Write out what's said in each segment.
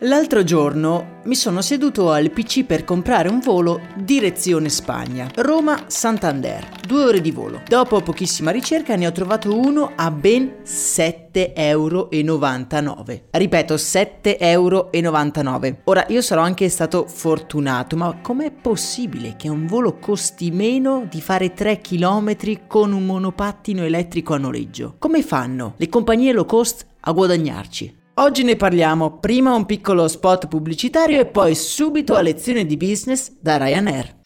L'altro giorno mi sono seduto al PC per comprare un volo direzione Spagna, Roma-Santander, due ore di volo. Dopo pochissima ricerca ne ho trovato uno a ben 7,99 euro. Ripeto, 7,99 euro. Ora, io sarò anche stato fortunato, ma com'è possibile che un volo costi meno di fare 3 km con un monopattino elettrico a noleggio? Come fanno le compagnie low cost a guadagnarci? Oggi ne parliamo, prima un piccolo spot pubblicitario e poi subito a lezione di business da Ryanair.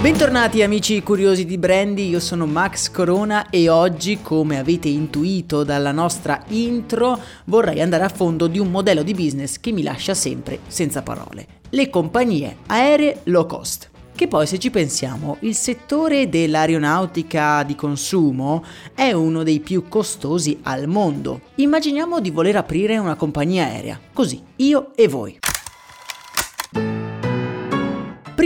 Bentornati amici curiosi di Brandy, io sono Max Corona e oggi, come avete intuito dalla nostra intro, vorrei andare a fondo di un modello di business che mi lascia sempre senza parole. Le compagnie aeree low cost. Che poi se ci pensiamo, il settore dell'aeronautica di consumo è uno dei più costosi al mondo. Immaginiamo di voler aprire una compagnia aerea, così, io e voi.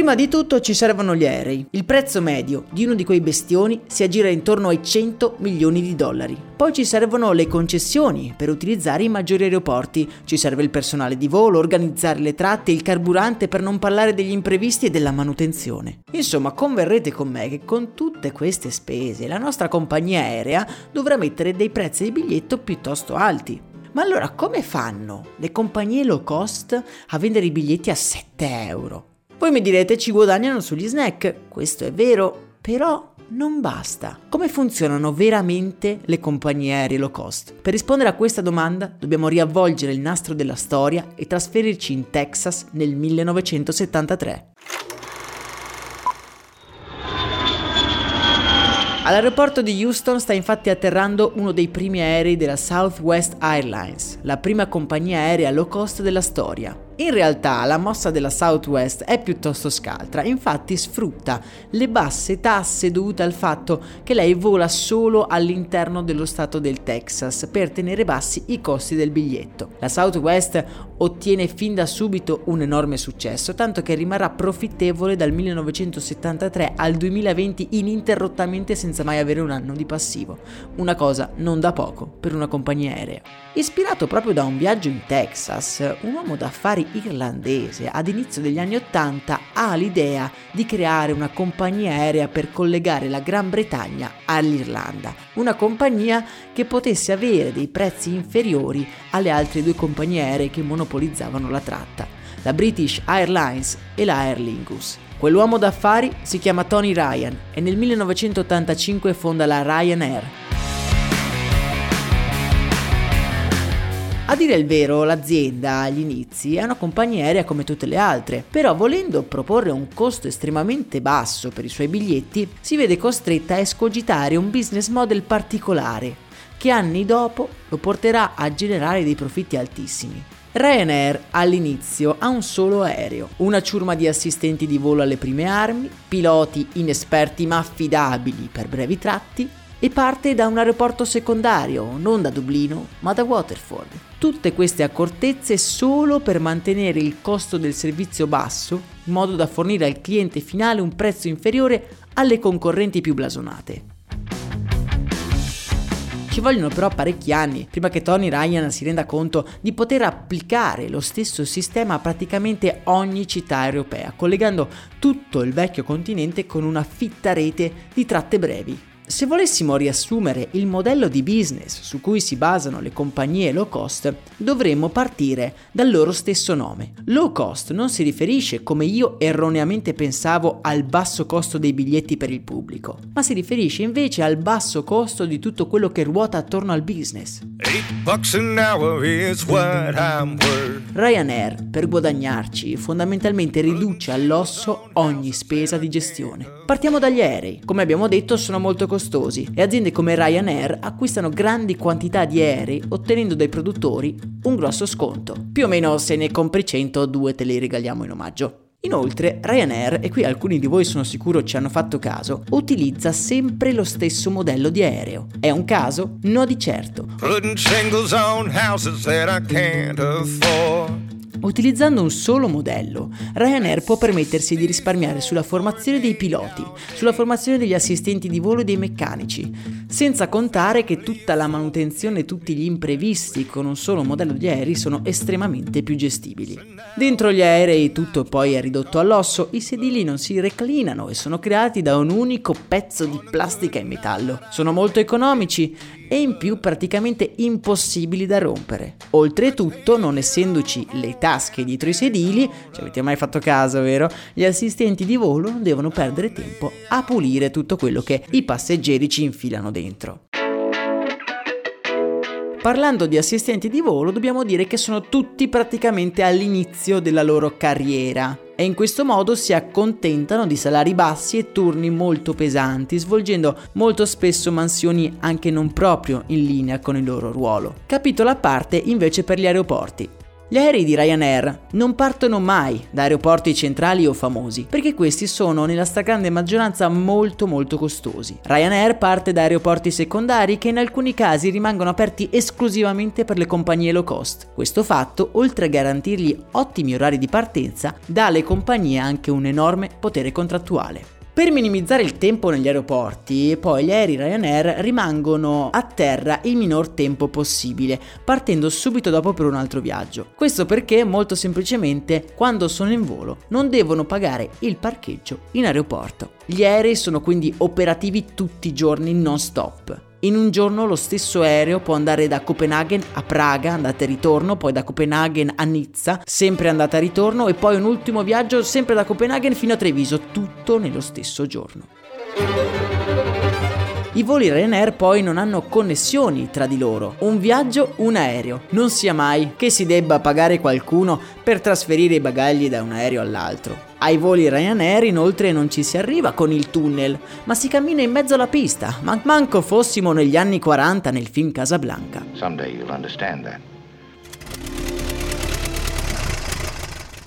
Prima di tutto ci servono gli aerei. Il prezzo medio di uno di quei bestioni si aggira intorno ai 100 milioni di dollari. Poi ci servono le concessioni per utilizzare i maggiori aeroporti, ci serve il personale di volo, organizzare le tratte, il carburante per non parlare degli imprevisti e della manutenzione. Insomma, converrete con me che con tutte queste spese la nostra compagnia aerea dovrà mettere dei prezzi di biglietto piuttosto alti. Ma allora come fanno le compagnie low cost a vendere i biglietti a 7 euro? Voi mi direte ci guadagnano sugli snack, questo è vero, però non basta. Come funzionano veramente le compagnie aeree low cost? Per rispondere a questa domanda dobbiamo riavvolgere il nastro della storia e trasferirci in Texas nel 1973. All'aeroporto di Houston sta infatti atterrando uno dei primi aerei della Southwest Airlines, la prima compagnia aerea low cost della storia. In realtà la mossa della Southwest è piuttosto scaltra, infatti sfrutta le basse tasse dovute al fatto che lei vola solo all'interno dello stato del Texas per tenere bassi i costi del biglietto. La Southwest ottiene fin da subito un enorme successo, tanto che rimarrà profittevole dal 1973 al 2020 ininterrottamente senza mai avere un anno di passivo, una cosa non da poco per una compagnia aerea. Ispirato proprio da un viaggio in Texas, un uomo d'affari irlandese ad inizio degli anni Ottanta ha l'idea di creare una compagnia aerea per collegare la Gran Bretagna all'Irlanda, una compagnia che potesse avere dei prezzi inferiori alle altre due compagnie aeree che monopolizzavano la tratta, la British Airlines e la Aer Lingus. Quell'uomo d'affari si chiama Tony Ryan e nel 1985 fonda la Ryanair A dire il vero, l'azienda agli inizi è una compagnia aerea come tutte le altre, però volendo proporre un costo estremamente basso per i suoi biglietti, si vede costretta a escogitare un business model particolare, che anni dopo lo porterà a generare dei profitti altissimi. Ryanair all'inizio ha un solo aereo, una ciurma di assistenti di volo alle prime armi, piloti inesperti ma affidabili per brevi tratti e parte da un aeroporto secondario, non da Dublino, ma da Waterford. Tutte queste accortezze solo per mantenere il costo del servizio basso, in modo da fornire al cliente finale un prezzo inferiore alle concorrenti più blasonate. Ci vogliono però parecchi anni prima che Tony Ryan si renda conto di poter applicare lo stesso sistema a praticamente ogni città europea, collegando tutto il vecchio continente con una fitta rete di tratte brevi. Se volessimo riassumere il modello di business su cui si basano le compagnie low cost, dovremmo partire dal loro stesso nome. Low cost non si riferisce, come io erroneamente pensavo, al basso costo dei biglietti per il pubblico, ma si riferisce invece al basso costo di tutto quello che ruota attorno al business. Ryanair, per guadagnarci, fondamentalmente riduce all'osso ogni spesa di gestione. Partiamo dagli aerei. Come abbiamo detto, sono molto costosi costosi e aziende come Ryanair acquistano grandi quantità di aerei ottenendo dai produttori un grosso sconto. Più o meno se ne compri 100, due te li regaliamo in omaggio. Inoltre, Ryanair, e qui alcuni di voi sono sicuro ci hanno fatto caso, utilizza sempre lo stesso modello di aereo. È un caso? No di certo. Utilizzando un solo modello, Ryanair può permettersi di risparmiare sulla formazione dei piloti, sulla formazione degli assistenti di volo e dei meccanici, senza contare che tutta la manutenzione e tutti gli imprevisti con un solo modello di aerei sono estremamente più gestibili. Dentro gli aerei tutto poi è ridotto all'osso, i sedili non si reclinano e sono creati da un unico pezzo di plastica e metallo. Sono molto economici e in più praticamente impossibili da rompere. Oltretutto, non essendoci le tasche dietro i sedili, ci avete mai fatto caso, vero? Gli assistenti di volo devono perdere tempo a pulire tutto quello che i passeggeri ci infilano dentro. Parlando di assistenti di volo, dobbiamo dire che sono tutti praticamente all'inizio della loro carriera e in questo modo si accontentano di salari bassi e turni molto pesanti, svolgendo molto spesso mansioni anche non proprio in linea con il loro ruolo. Capitolo a parte invece per gli aeroporti. Gli aerei di Ryanair non partono mai da aeroporti centrali o famosi, perché questi sono nella stragrande maggioranza molto molto costosi. Ryanair parte da aeroporti secondari che in alcuni casi rimangono aperti esclusivamente per le compagnie low cost. Questo fatto, oltre a garantirgli ottimi orari di partenza, dà alle compagnie anche un enorme potere contrattuale. Per minimizzare il tempo negli aeroporti, poi gli aerei Ryanair rimangono a terra il minor tempo possibile, partendo subito dopo per un altro viaggio. Questo perché molto semplicemente quando sono in volo non devono pagare il parcheggio in aeroporto. Gli aerei sono quindi operativi tutti i giorni non stop. In un giorno lo stesso aereo può andare da Copenaghen a Praga, andata e ritorno, poi da Copenaghen a Nizza, sempre andata e ritorno, e poi un ultimo viaggio sempre da Copenaghen fino a Treviso, tutto nello stesso giorno. I voli Ryanair poi non hanno connessioni tra di loro. Un viaggio, un aereo. Non sia mai che si debba pagare qualcuno per trasferire i bagagli da un aereo all'altro. Ai voli Ryanair inoltre non ci si arriva con il tunnel, ma si cammina in mezzo alla pista, man- manco fossimo negli anni 40 nel film Casablanca. Someday you'll understand that.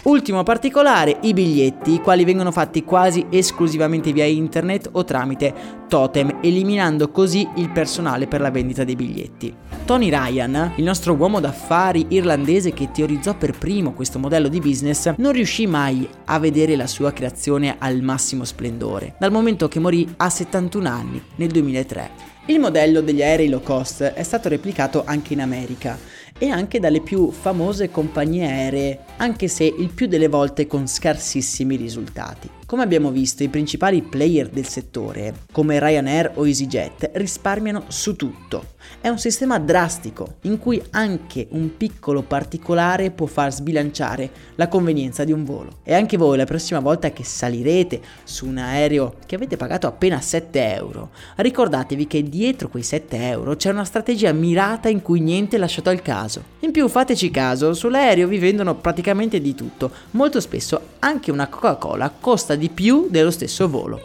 Ultimo particolare, i biglietti, i quali vengono fatti quasi esclusivamente via internet o tramite totem, eliminando così il personale per la vendita dei biglietti. Tony Ryan, il nostro uomo d'affari irlandese che teorizzò per primo questo modello di business, non riuscì mai a vedere la sua creazione al massimo splendore, dal momento che morì a 71 anni nel 2003. Il modello degli aerei low cost è stato replicato anche in America e anche dalle più famose compagnie aeree, anche se il più delle volte con scarsissimi risultati. Come abbiamo visto, i principali player del settore, come Ryanair o EasyJet, risparmiano su tutto. È un sistema drastico, in cui anche un piccolo particolare può far sbilanciare la convenienza di un volo. E anche voi la prossima volta che salirete su un aereo che avete pagato appena 7 euro, ricordatevi che dietro quei 7 euro c'è una strategia mirata in cui niente è lasciato al caso. In più fateci caso, sull'aereo vi vendono praticamente di tutto, molto spesso anche una Coca-Cola costa di più dello stesso volo.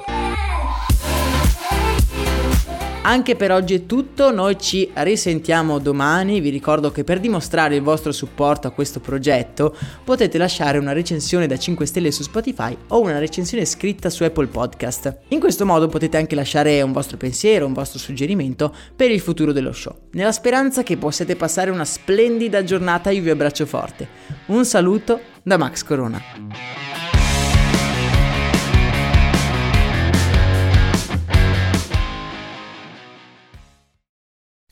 Anche per oggi è tutto, noi ci risentiamo domani, vi ricordo che per dimostrare il vostro supporto a questo progetto potete lasciare una recensione da 5 stelle su Spotify o una recensione scritta su Apple Podcast. In questo modo potete anche lasciare un vostro pensiero, un vostro suggerimento per il futuro dello show. Nella speranza che possiate passare una splendida giornata io vi abbraccio forte. Un saluto da Max Corona.